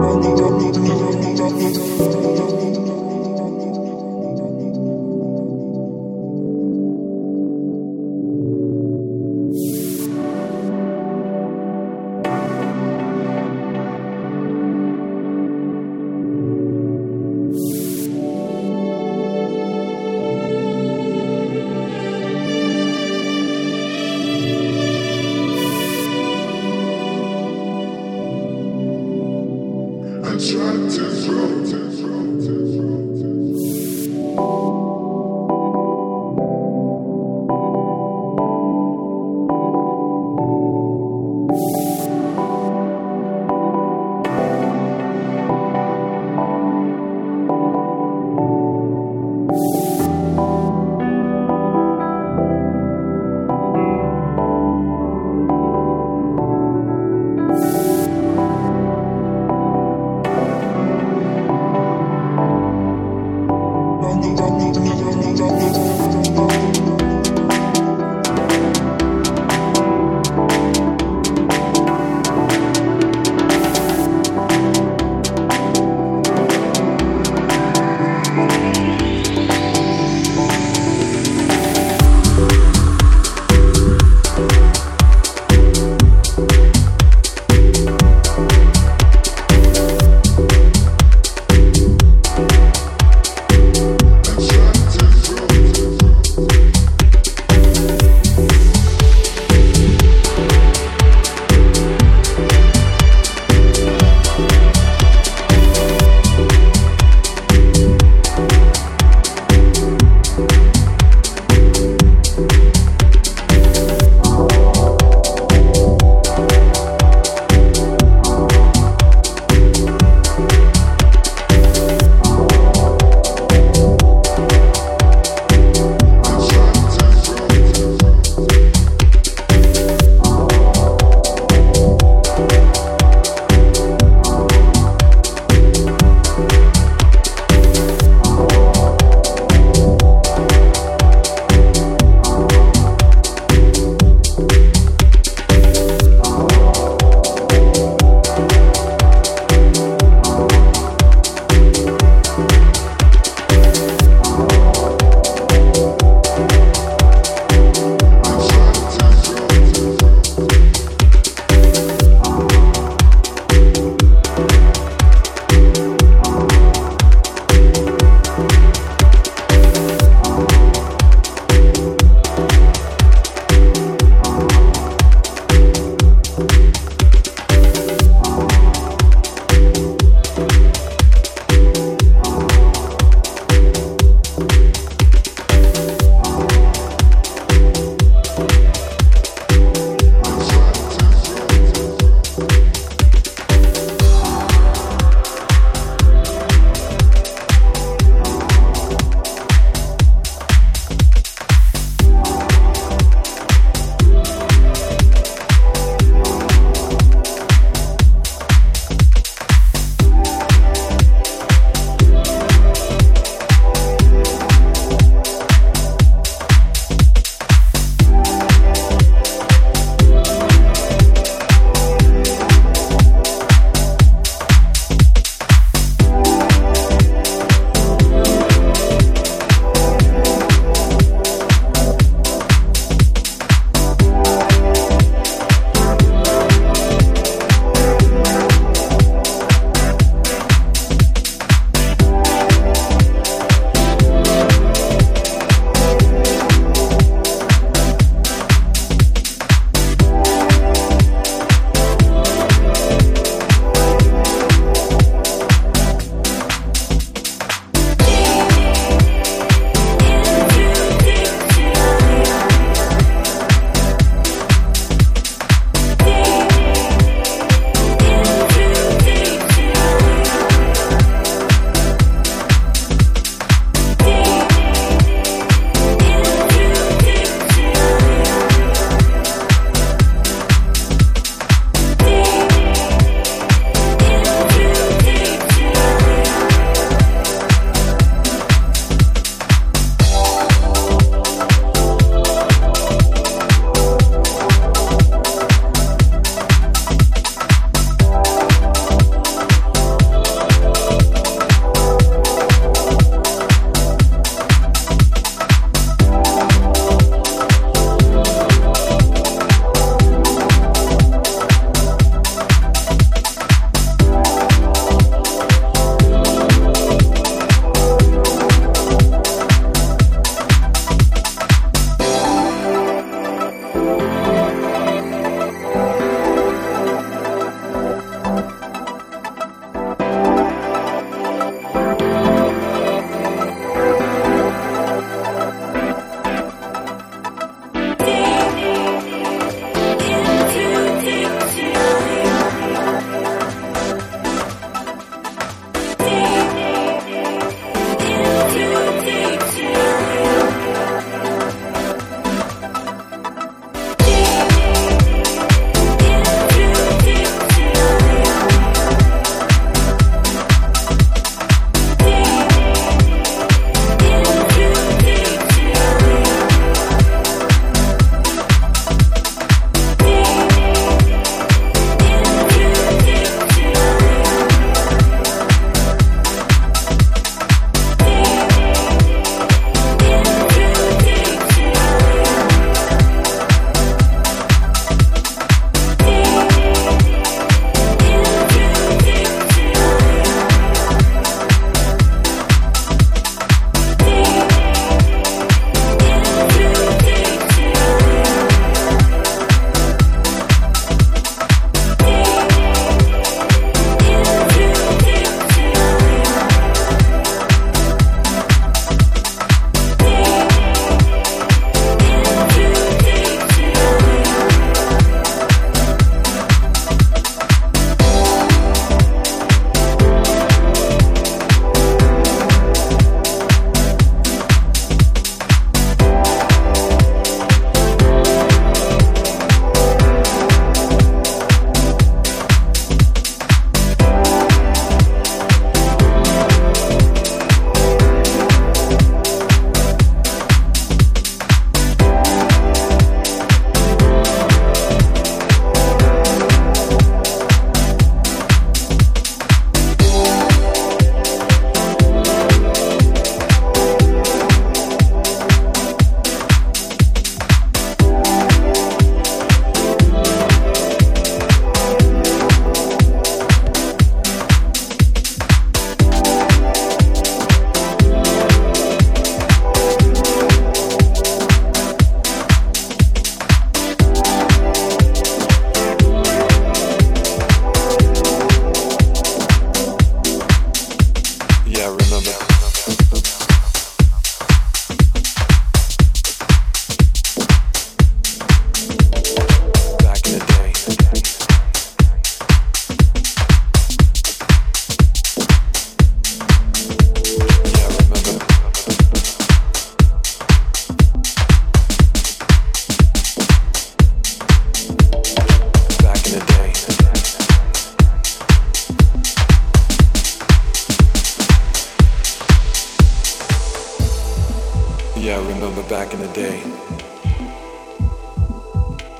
Thank you.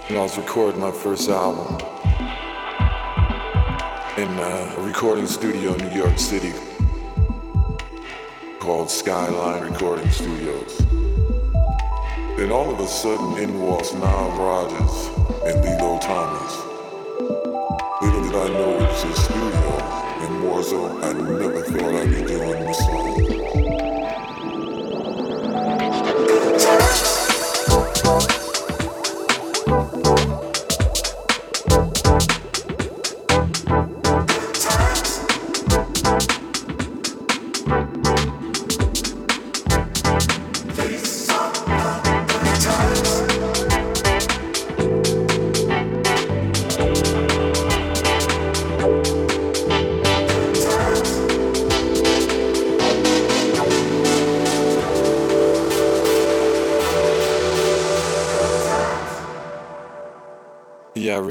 When I was recording my first album in a recording studio in New York City called Skyline Recording Studios. Then all of a sudden in walks Nile Rodgers and Lillo Thomas. Little did I know it was a studio in Warzone. I never thought I'd be doing this song.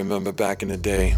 Remember back in the day.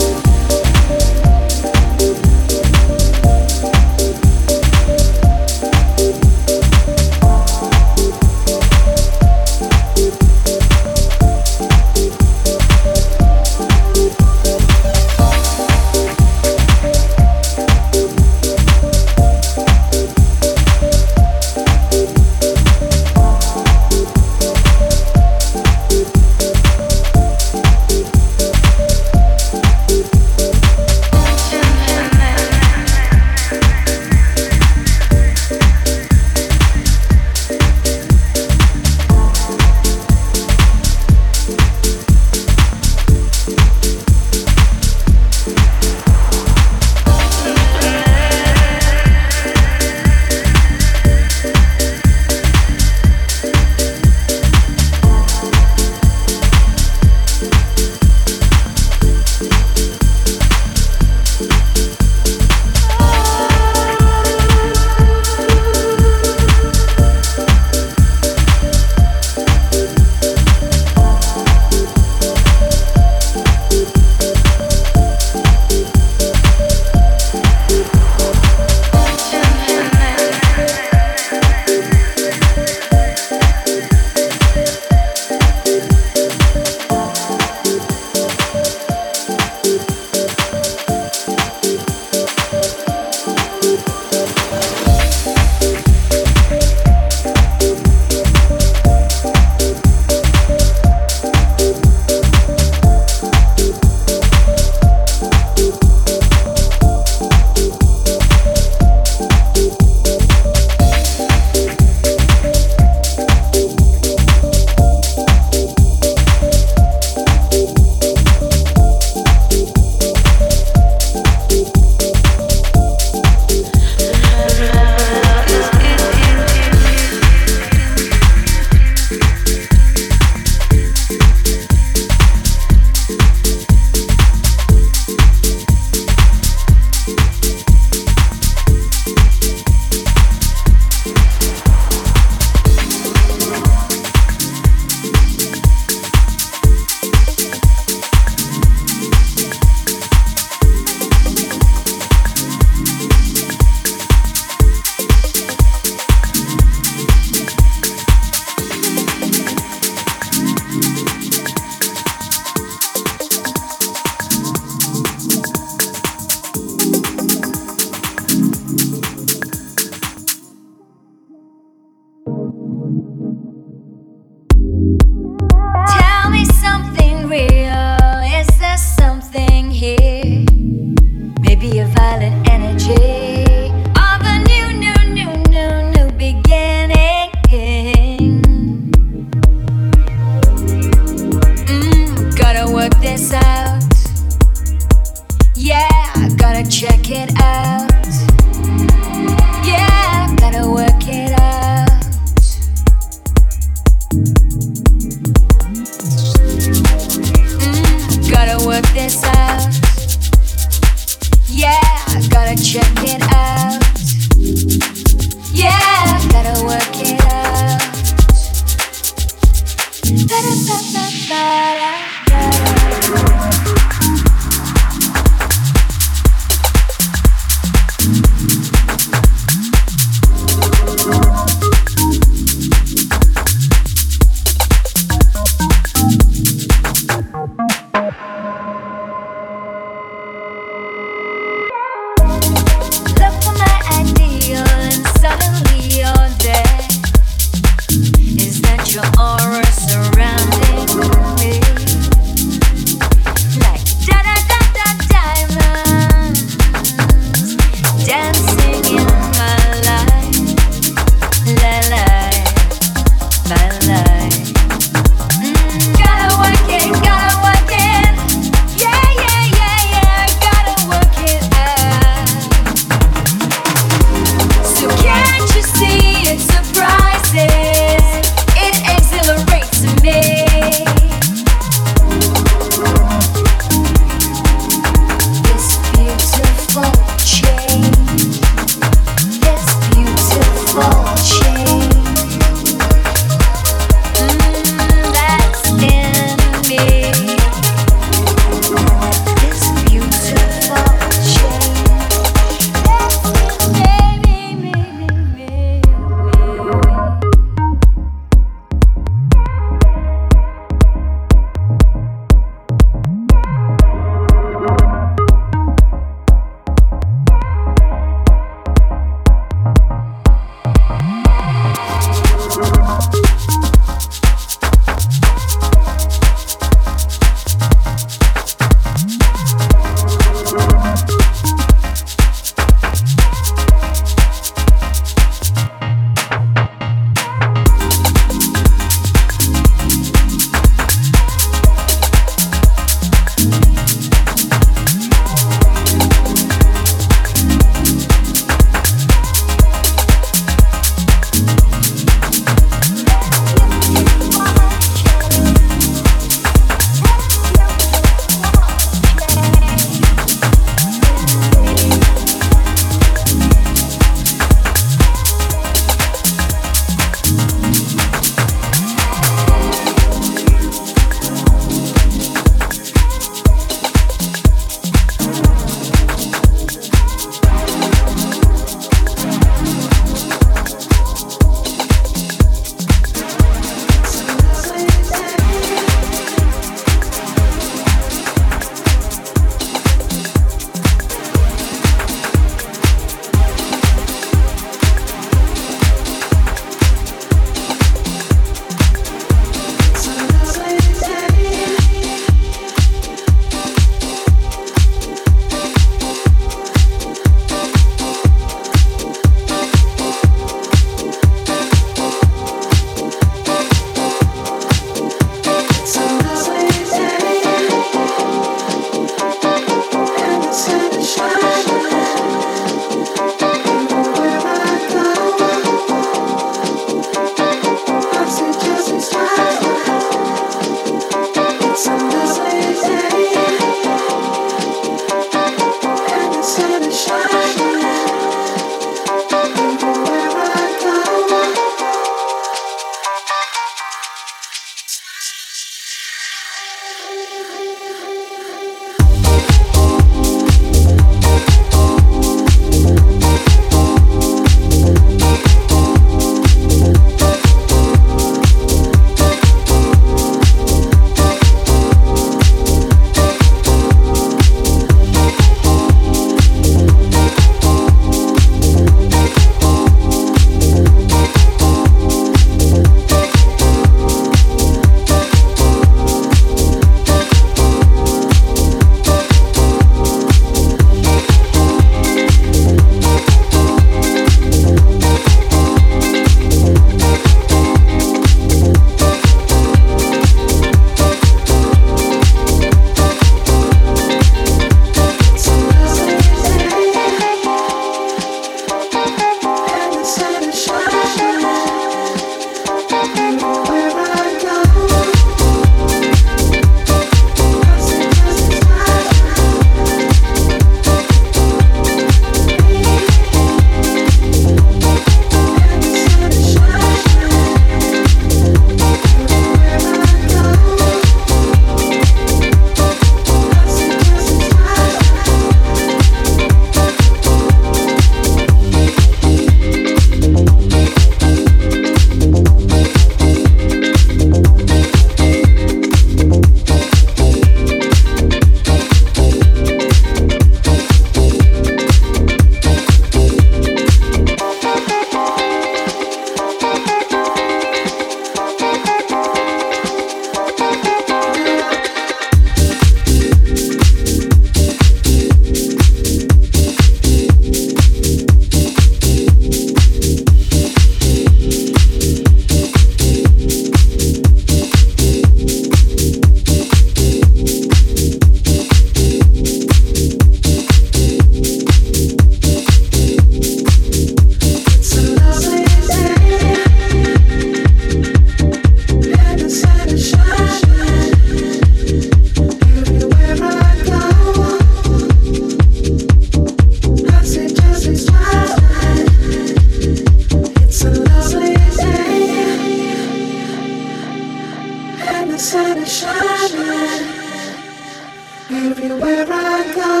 Everywhere I go,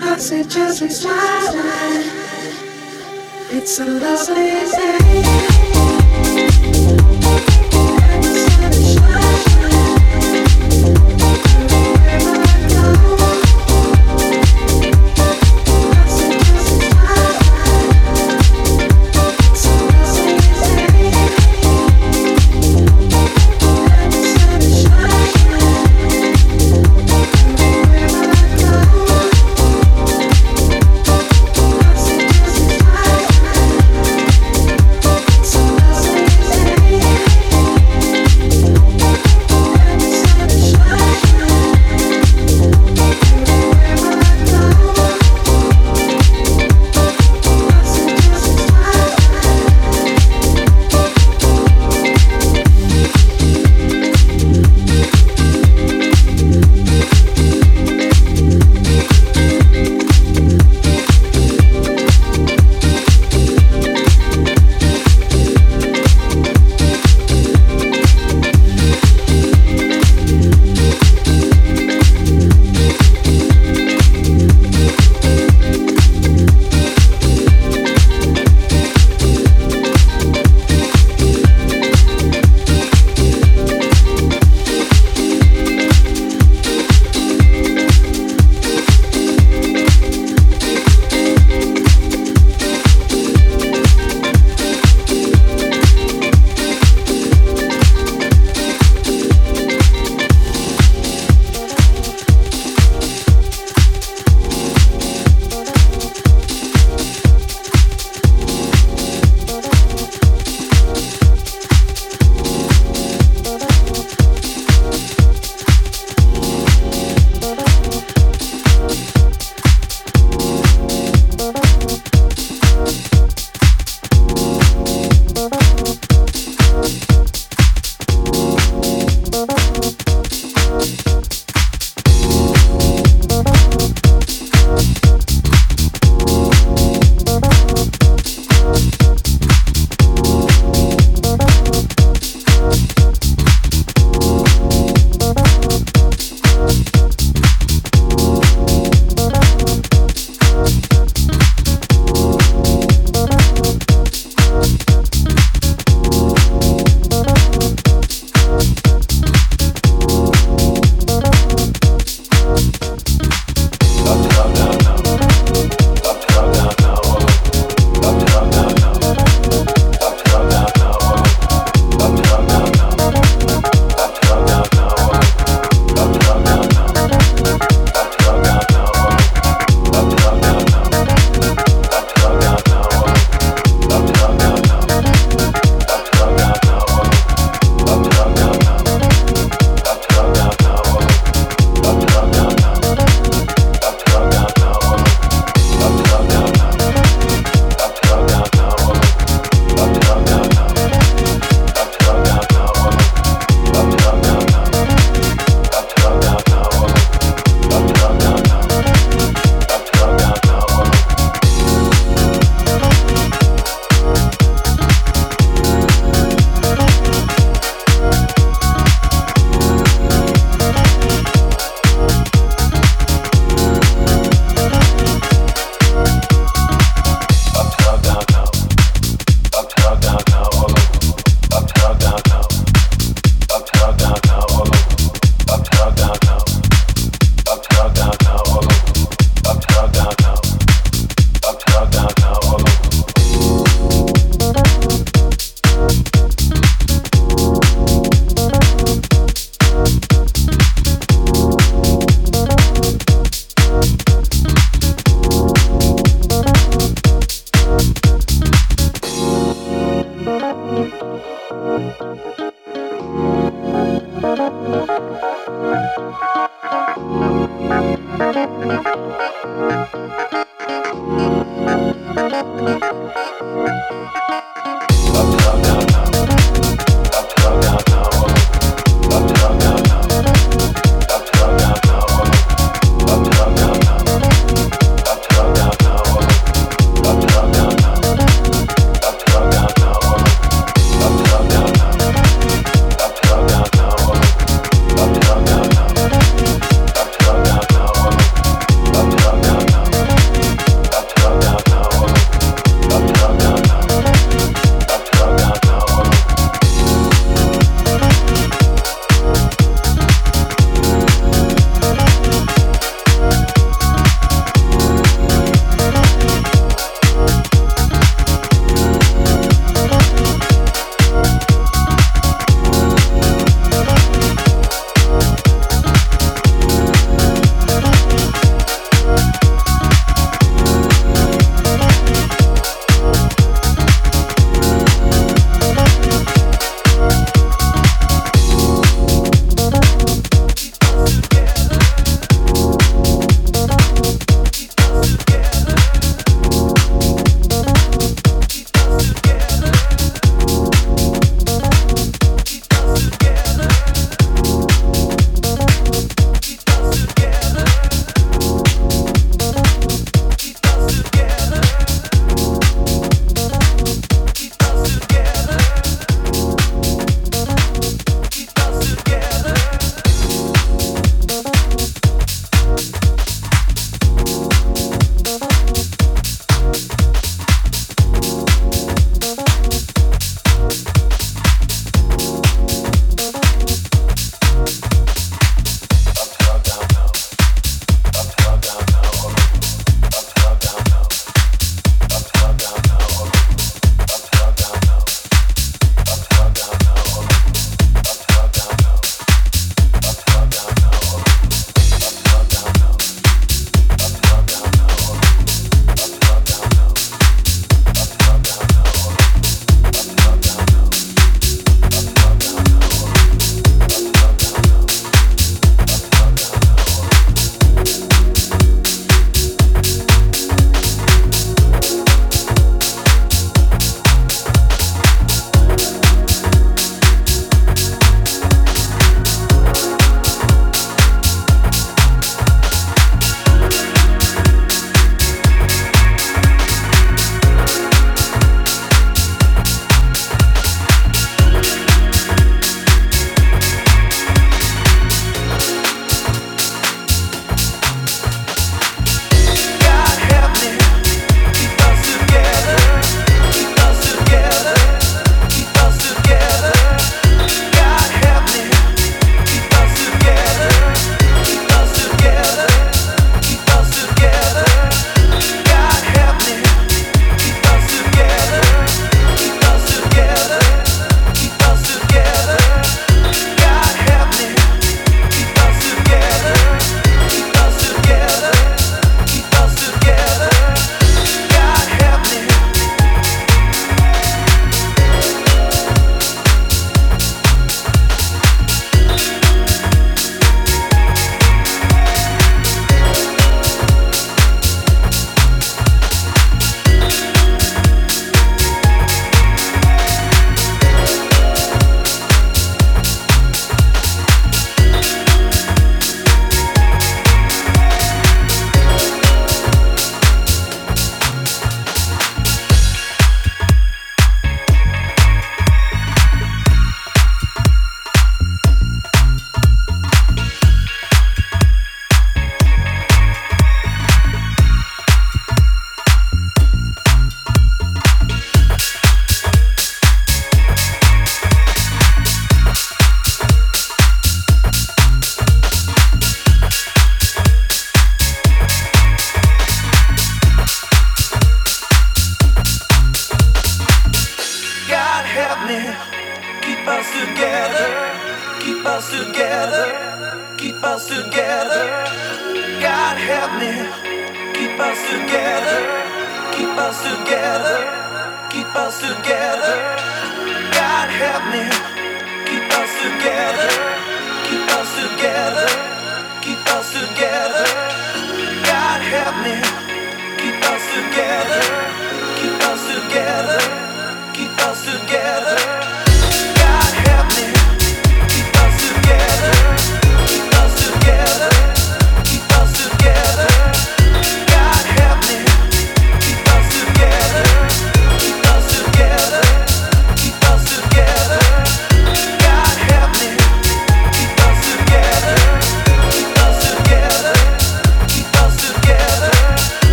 I see Jesse's smiling. It's a lovely thing.